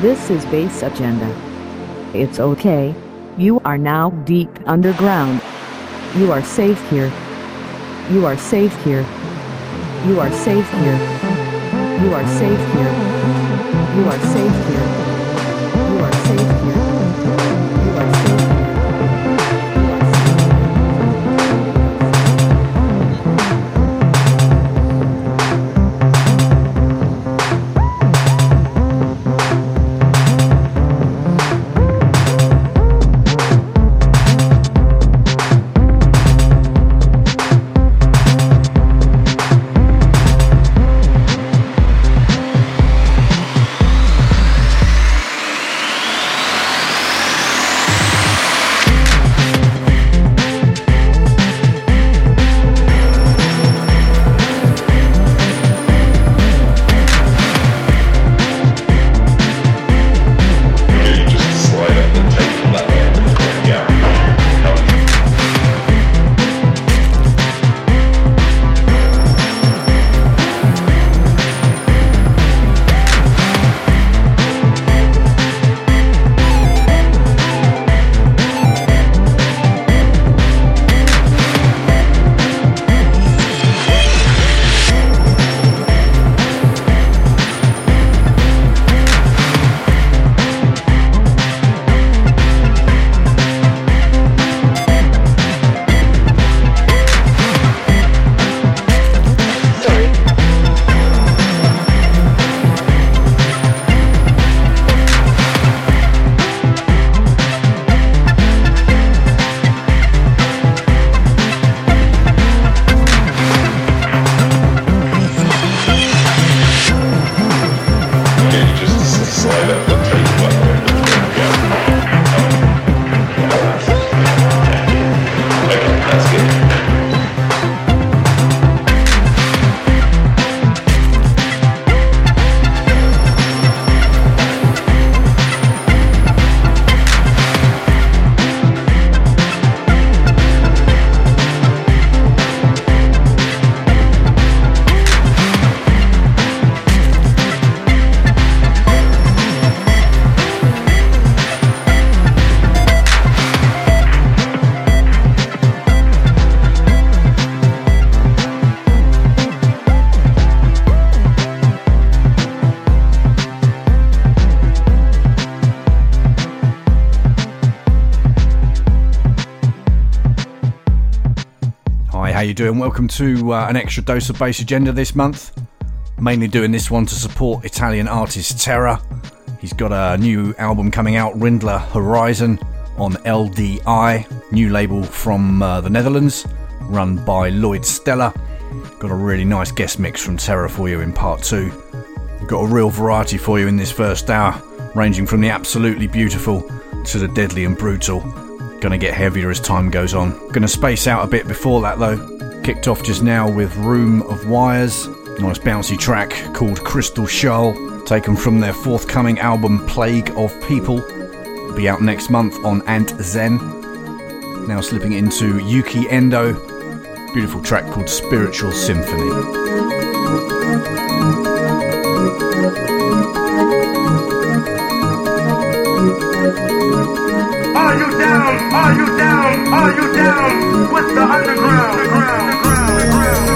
This is Bass Agenda. It's okay. You are now deep underground. You are safe here. You are safe here. You are safe here. You are safe here. You are safe here. You doing? Welcome to uh, an extra dose of Bass Agenda this month. Mainly doing this one to support Italian artist T/error. He's got a new album coming out, Rindler Horizon, on LDI, new label from uh, the Netherlands, run by Lloyd Stellar. Got a really nice guest mix from T/error for you in part two. Got a real variety for you in this first hour, ranging from the absolutely beautiful to the deadly and brutal. Gonna get heavier as time goes on. Gonna space out a bit before that though. Kicked off just now with Room of Wires, nice bouncy track called Crystal Shoal, taken from their forthcoming album Plague of People. Will Be out next month on Ant Zen. Now slipping into Yuki Endo, beautiful track called Spiritual Symphony. Are you down? Are you down? Are you down with the underground?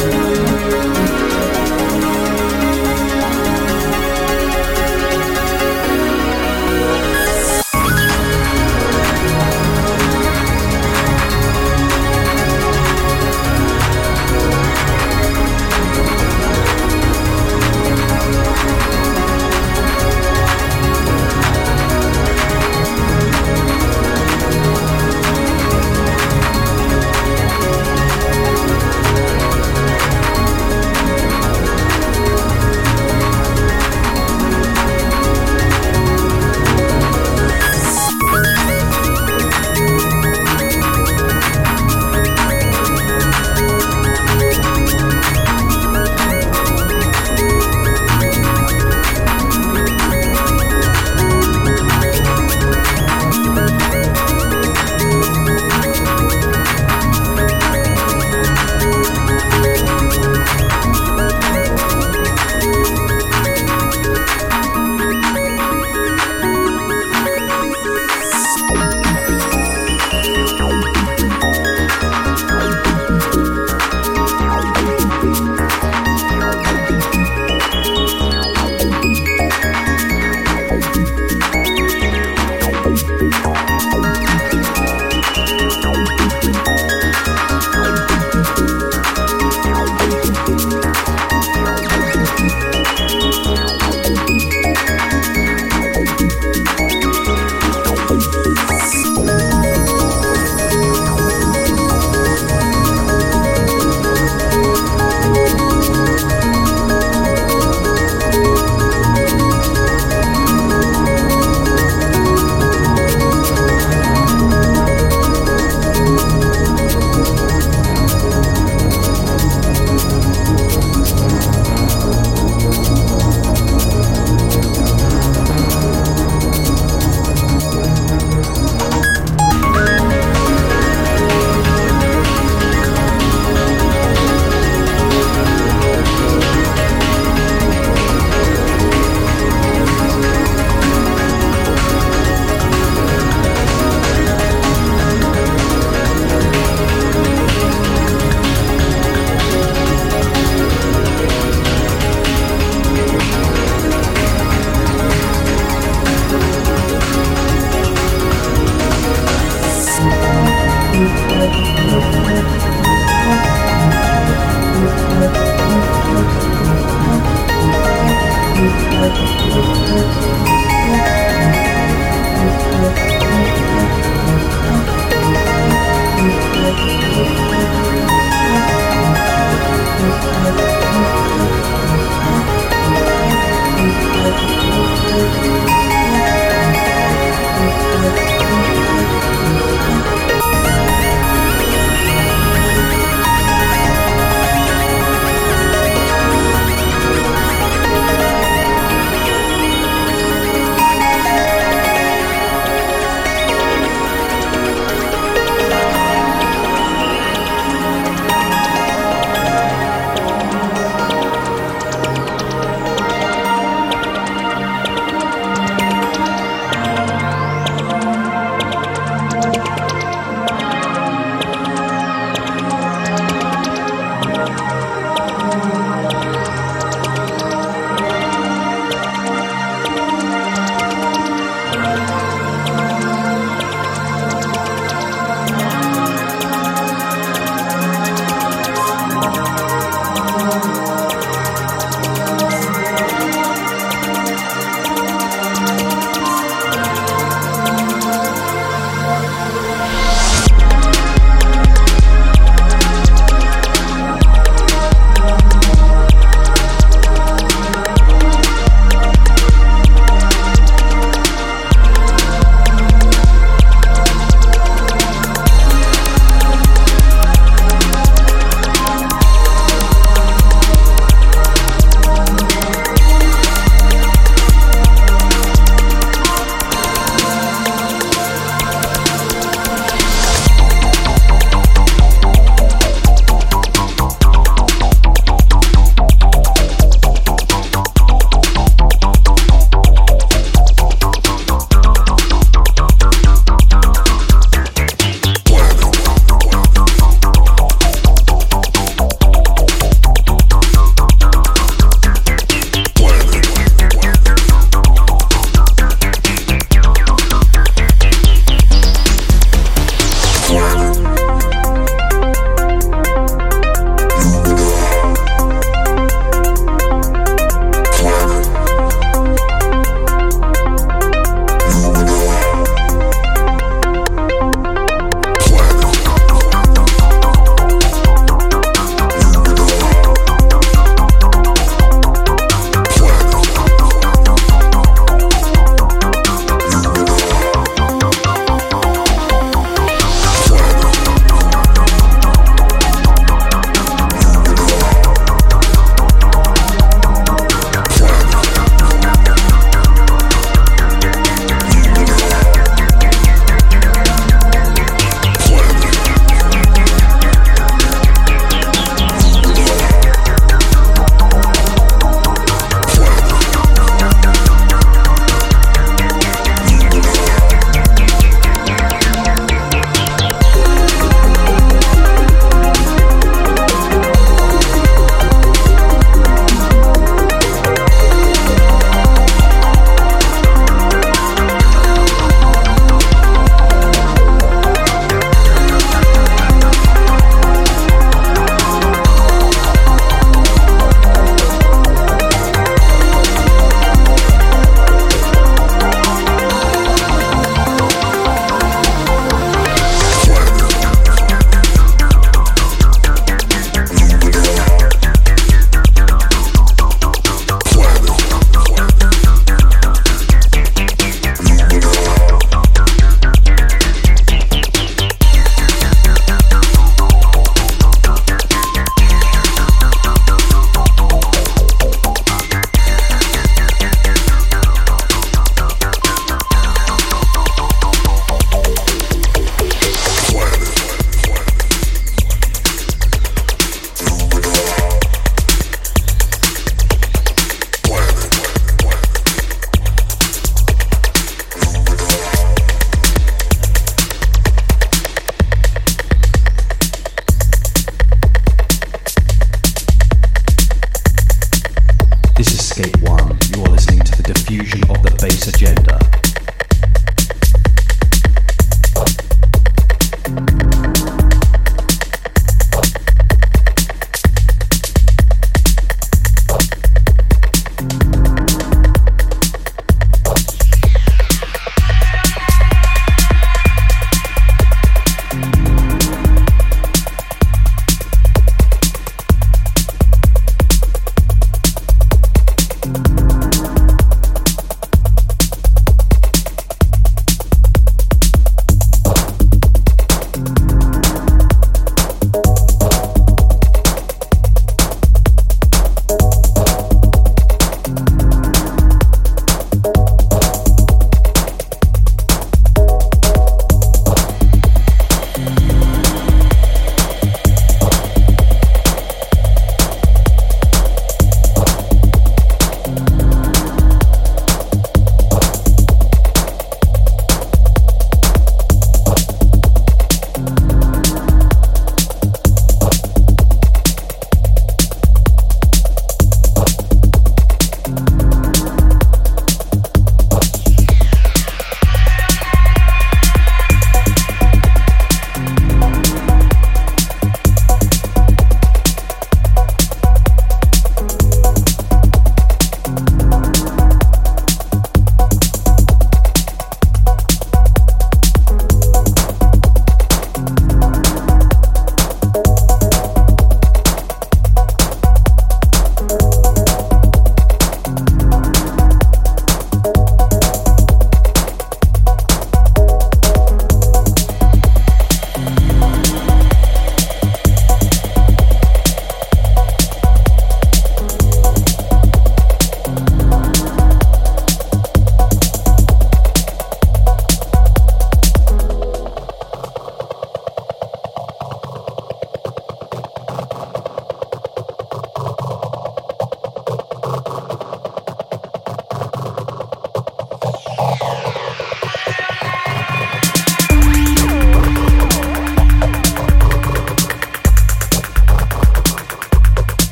Música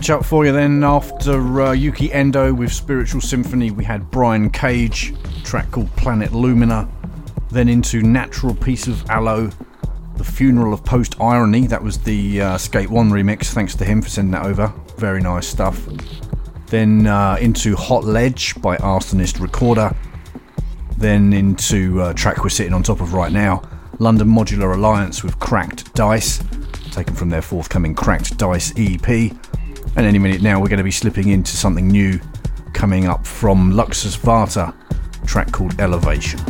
catch up for you then. After uh, Yuki Endo with Spiritual Symphony, we had Brian Kage, track called Planet Lumina. Then into Natural Piece of Aloe, The Funeral of Post Irony. That was the uh, Scape One remix. Thanks to him for sending that over. Very nice stuff. Then uh, into Hot Ledge by Arsonist Recorder. Then into uh, track we're sitting on top of right now, London Modular Alliance with Cracked Dice, taken from their forthcoming Cracked Dice EP. And any minute now, we're going to be slipping into something new coming up from Luxus Varta, track called Elevation.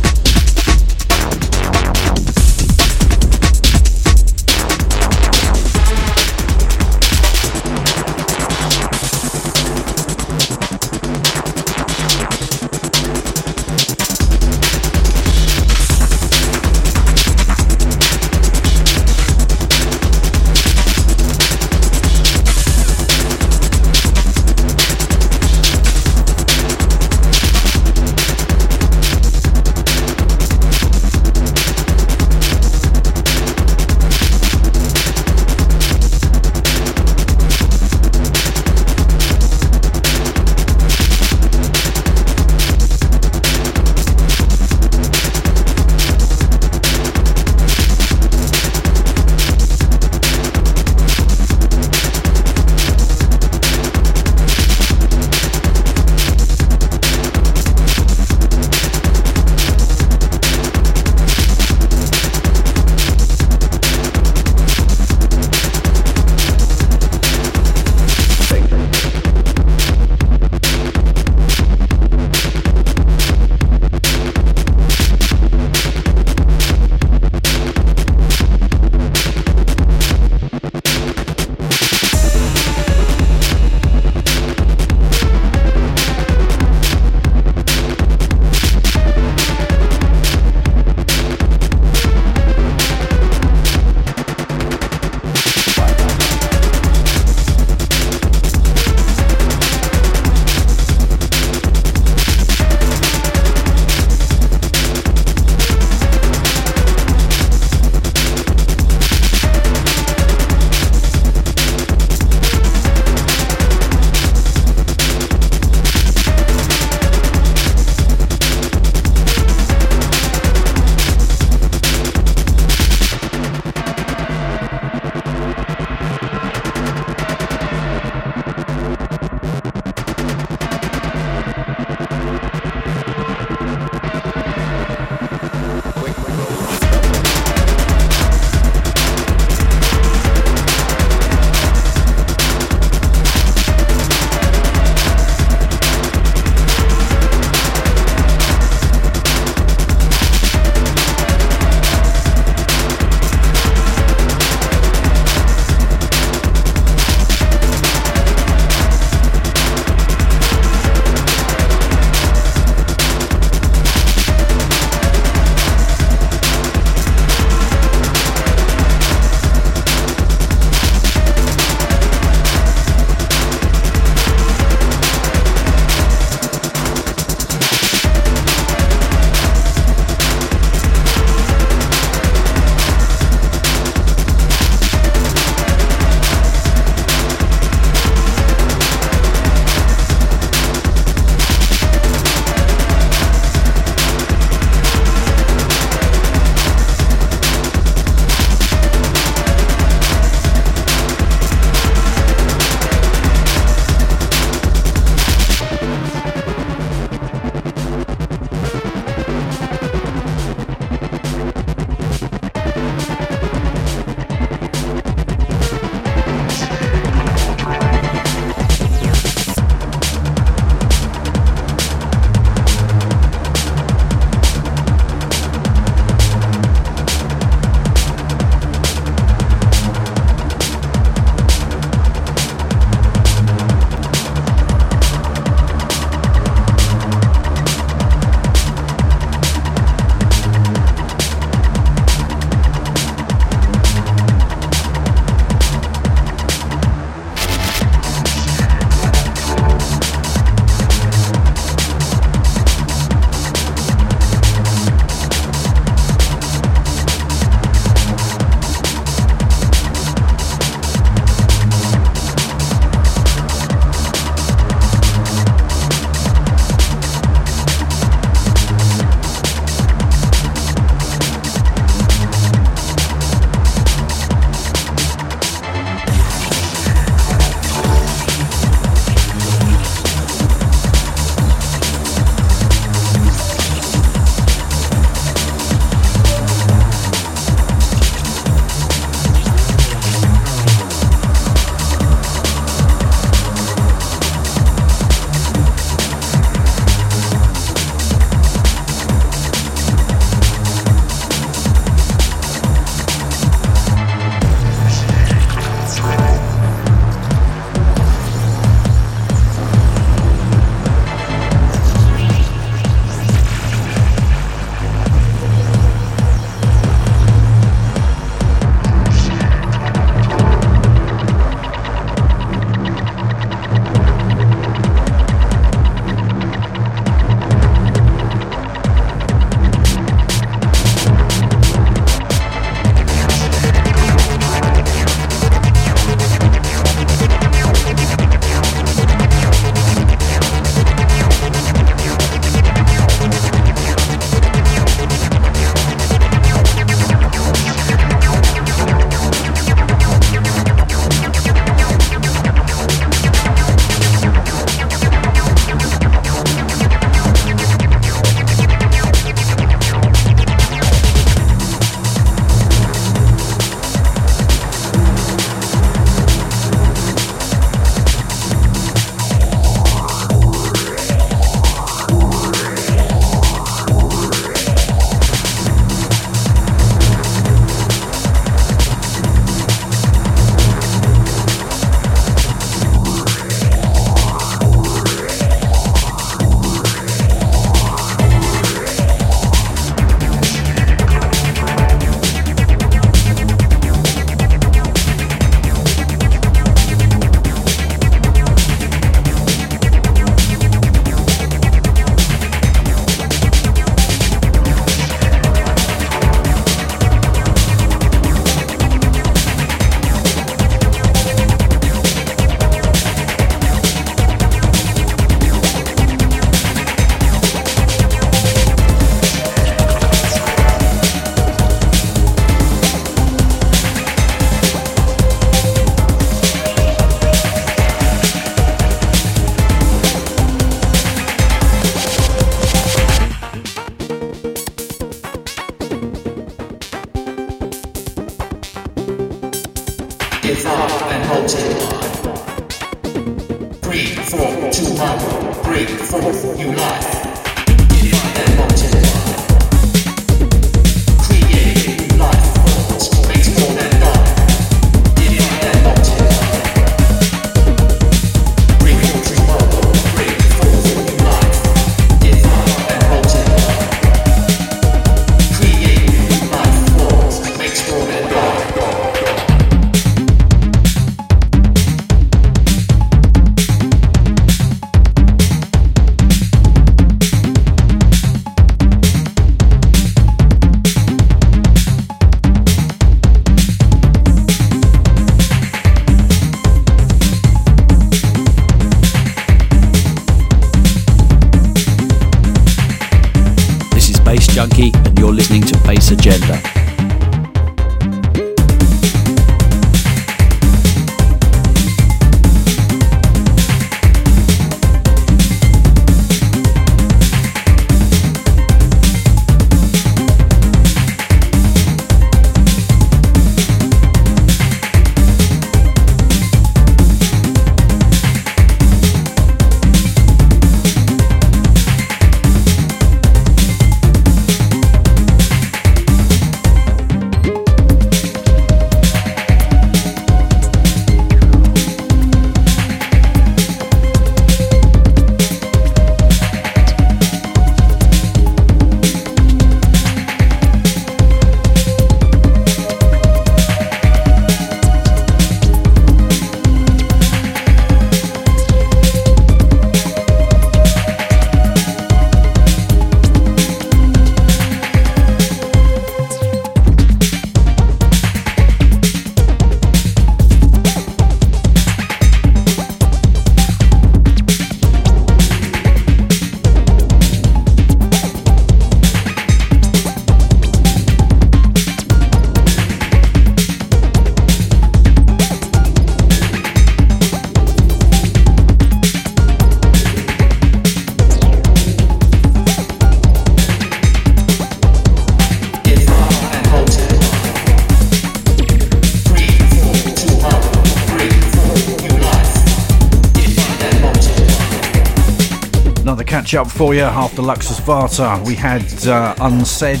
For you after Luxus Varta. We had uh, Unsaid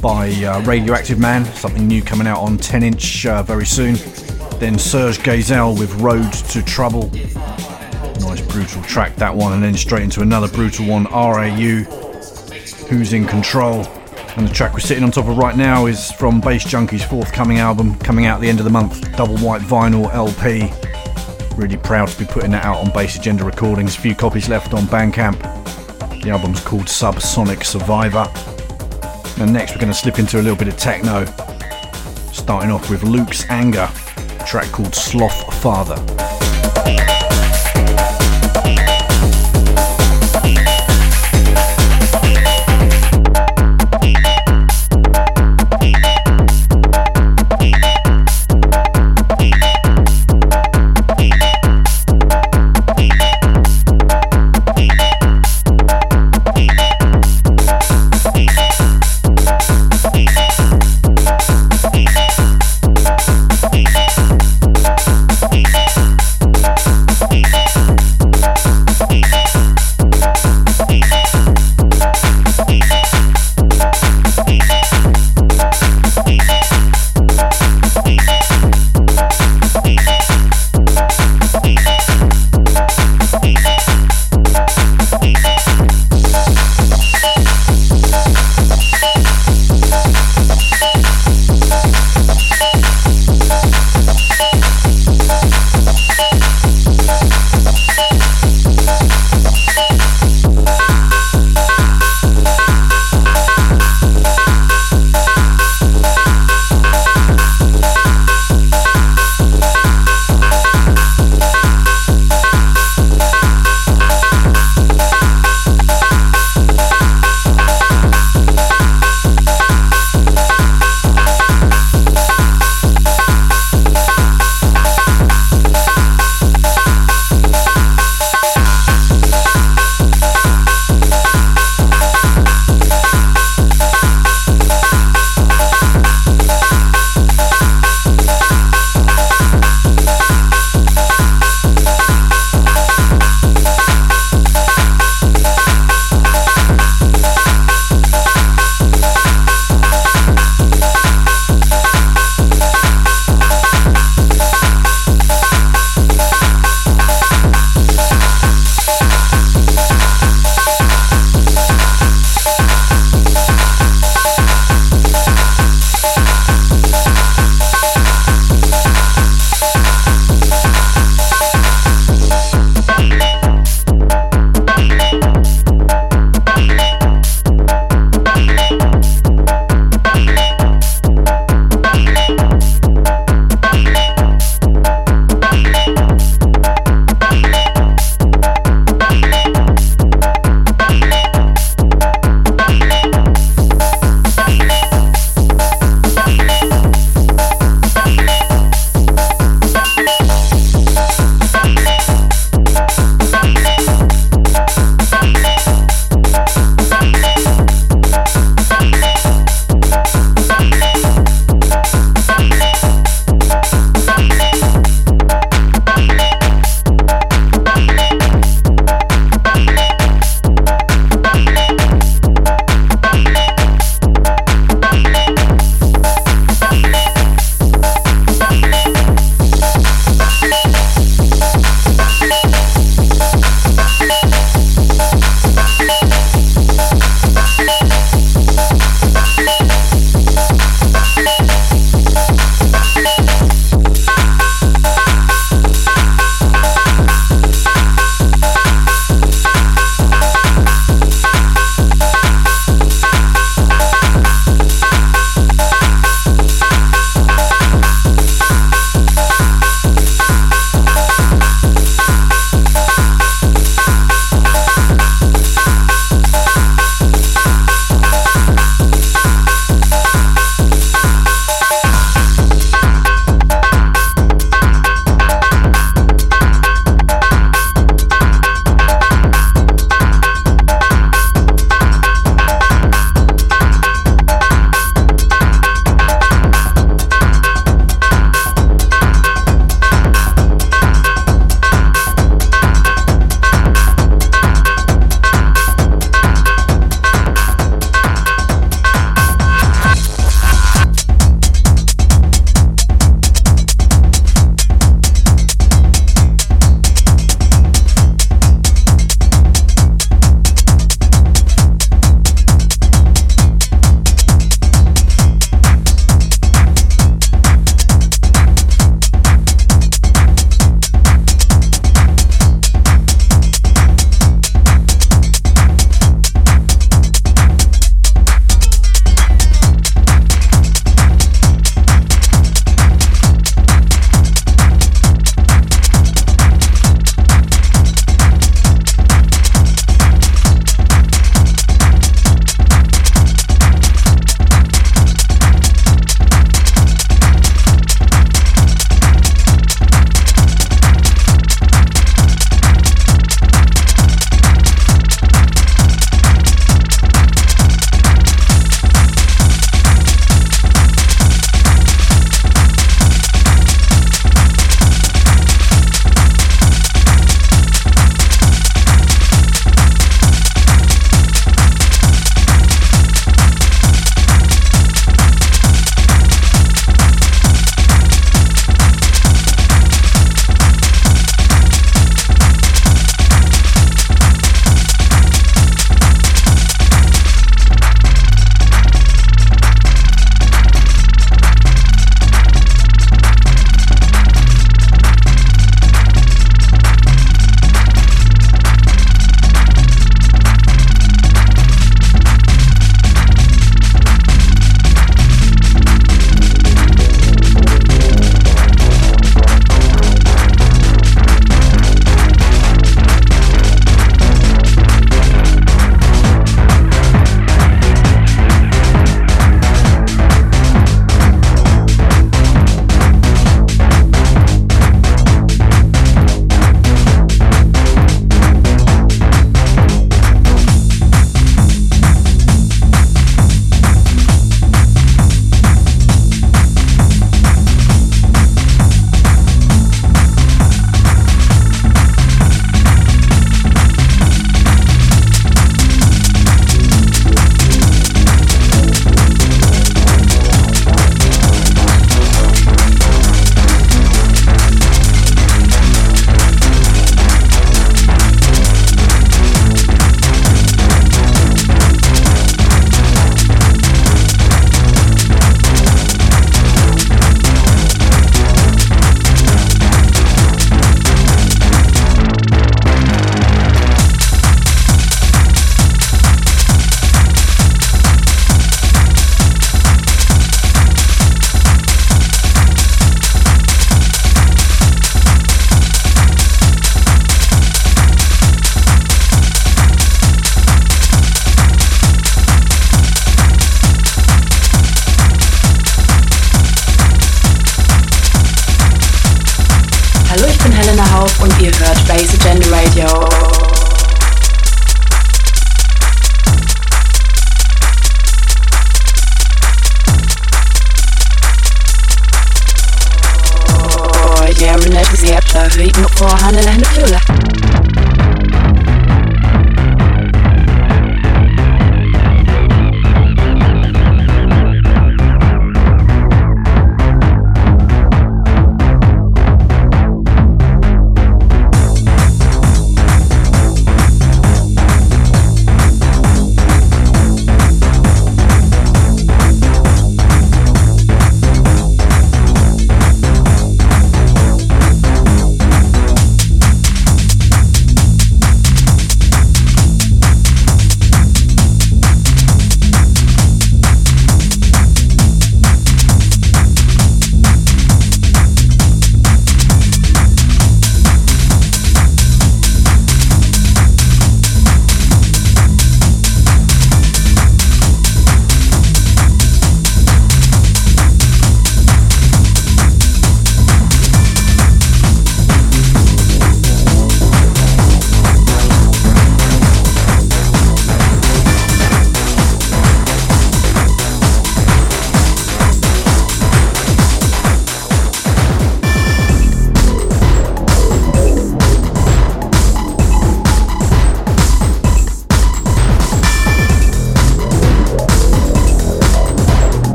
by uh, Radioactive Man, something new coming out on 10 inch uh, very soon. Then Serge Geyzel with Road to Trouble. Nice brutal track, that one. And then straight into another brutal one, RAU, Who's in Control. And the track we're sitting on top of right now is from Bass Junkie's forthcoming album, coming out at the end of the month, double white vinyl LP. Really proud to be putting that out on Bass Agenda Recordings. A few copies left on Bandcamp. The album's called Subsonic Survivor. And next we're going to slip into a little bit of techno, starting off with Luke's Anger, track called Sloth Father.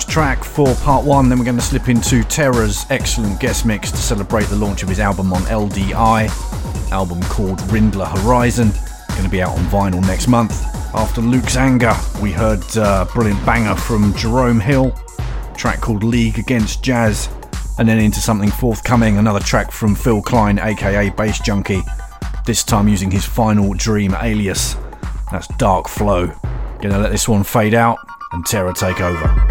Last track for part one. Then we're going to slip into T/error's excellent guest mix to celebrate the launch of his album on LDI. Album called Rindler Horizon. Going to be out on vinyl next month. After Luke's Anger, we heard a uh, brilliant banger from Jerome Hill, track called League Against Jazz, and then into something forthcoming, another track from Phil Klein, aka Bass Junkie, this time using his final dream alias. That's Dark Flow. Gonna let this one fade out and Terra take over.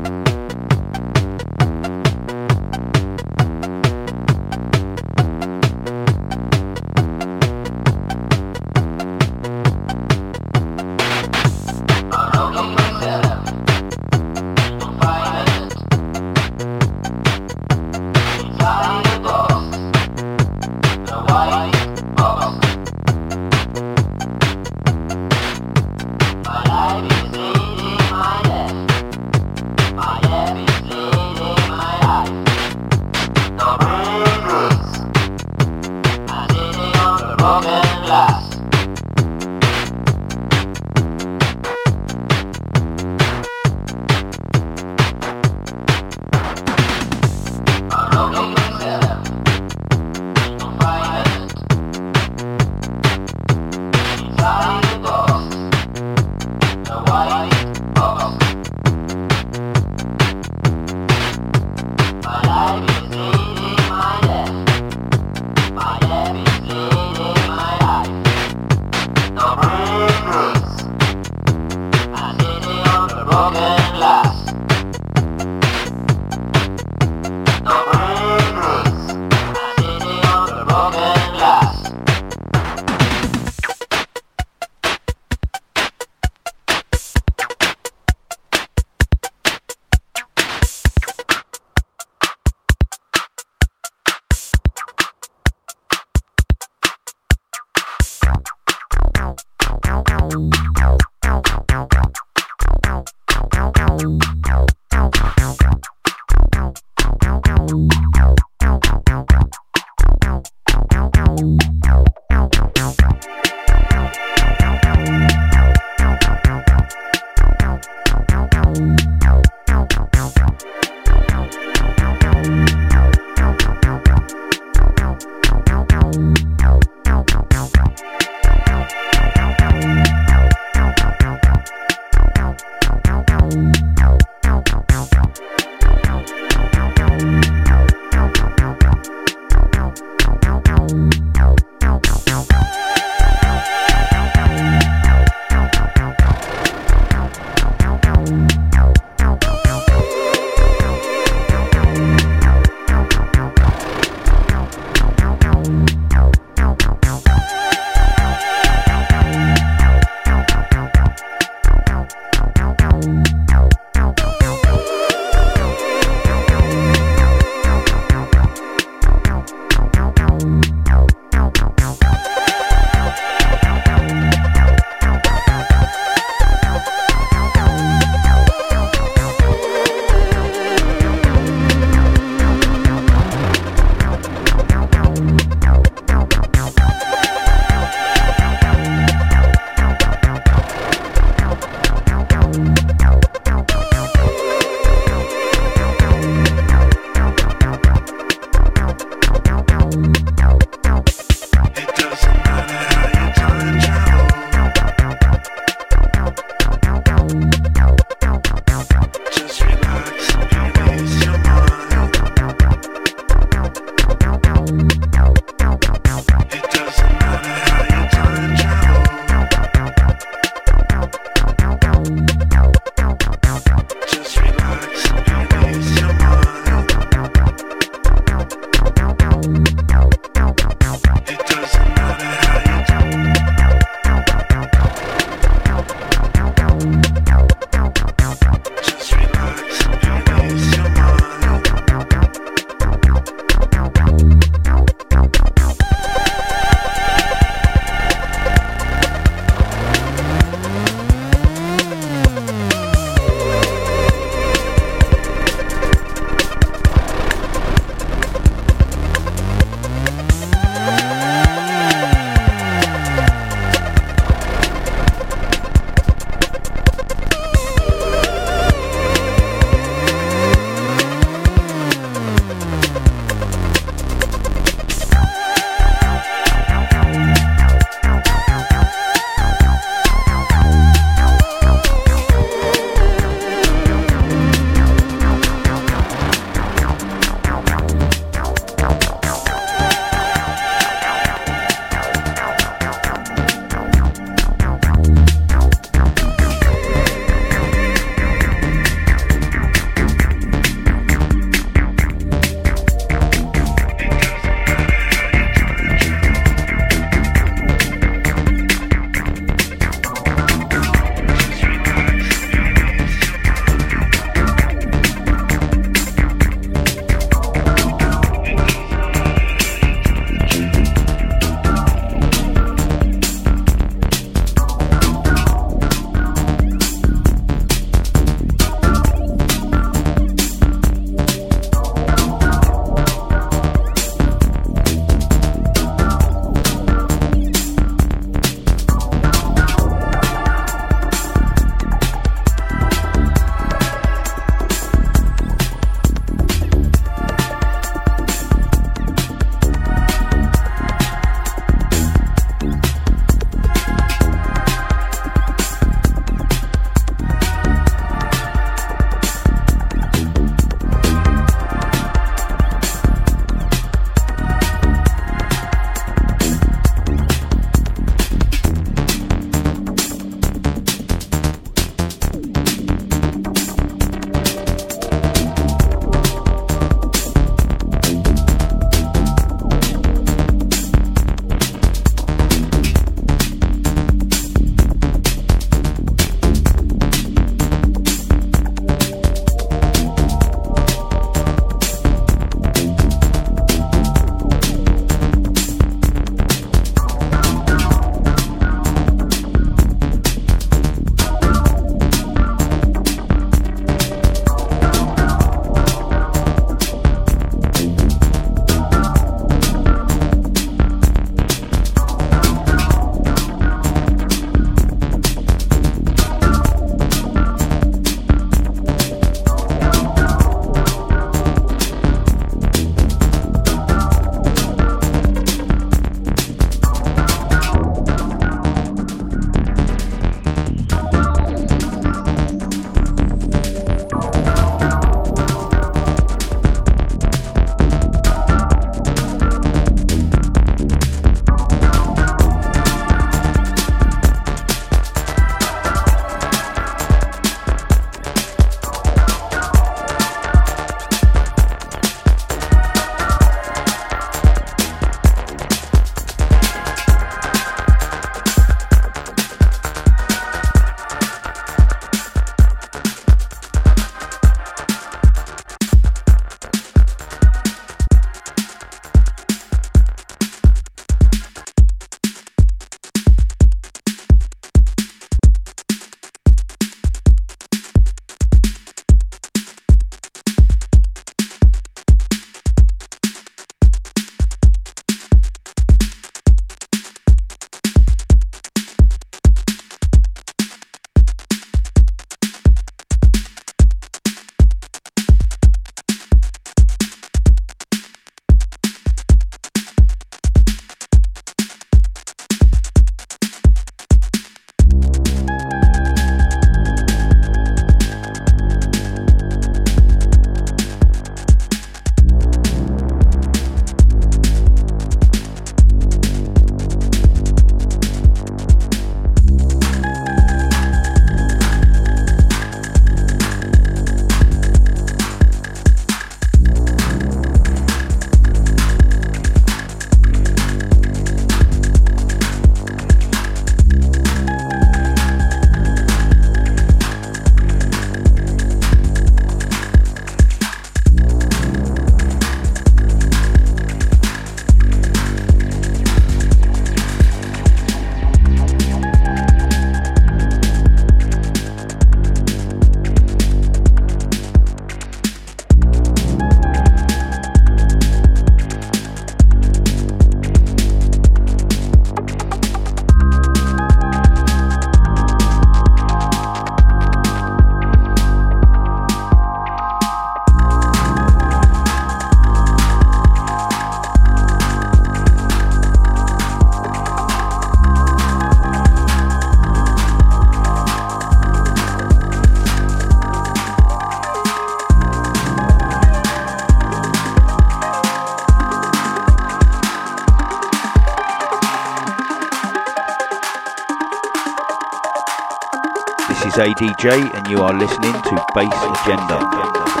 ADJ, and you are listening to Bass Agenda.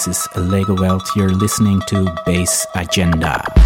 This is Lego Welt. You're listening to Bass Agenda.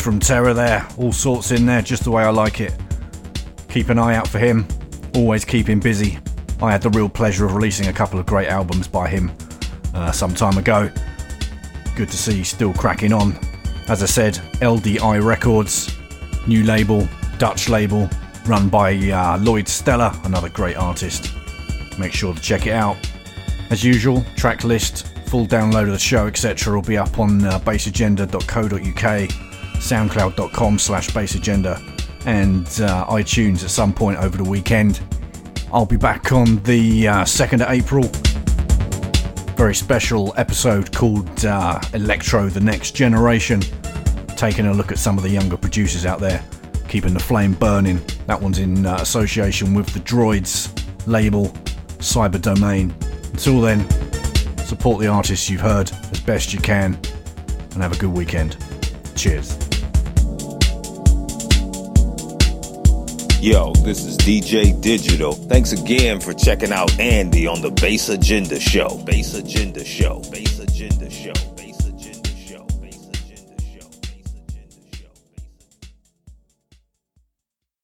From T/error there. All sorts in there, just the way I like it. Keep an eye out for him. Always keep him busy. I had the real pleasure of releasing a couple of great albums by him uh, some time ago. Good to see he's still cracking on. As I said, LDI Records, new label, Dutch label, run by uh, Lloyd Stellar, another great artist. Make sure to check it out. As usual, track list, full download of the show, etc., will be up on uh, bassagenda.co.uk, soundcloud.com slash bassagenda, and uh, iTunes at some point over the weekend. I'll be back on the uh, 2nd of April. Very special episode called uh, Electro The Next Generation, taking a look at some of the younger producers out there, keeping the flame burning. That one's in uh, association with the Droids label, Cyber Domain. Until then, support the artists you've heard as best you can, and have a good weekend. Cheers. Yo, this is DJ Digital. Thanks again for checking out Andy on the Bass Agenda Show. Bass Agenda Show. Show.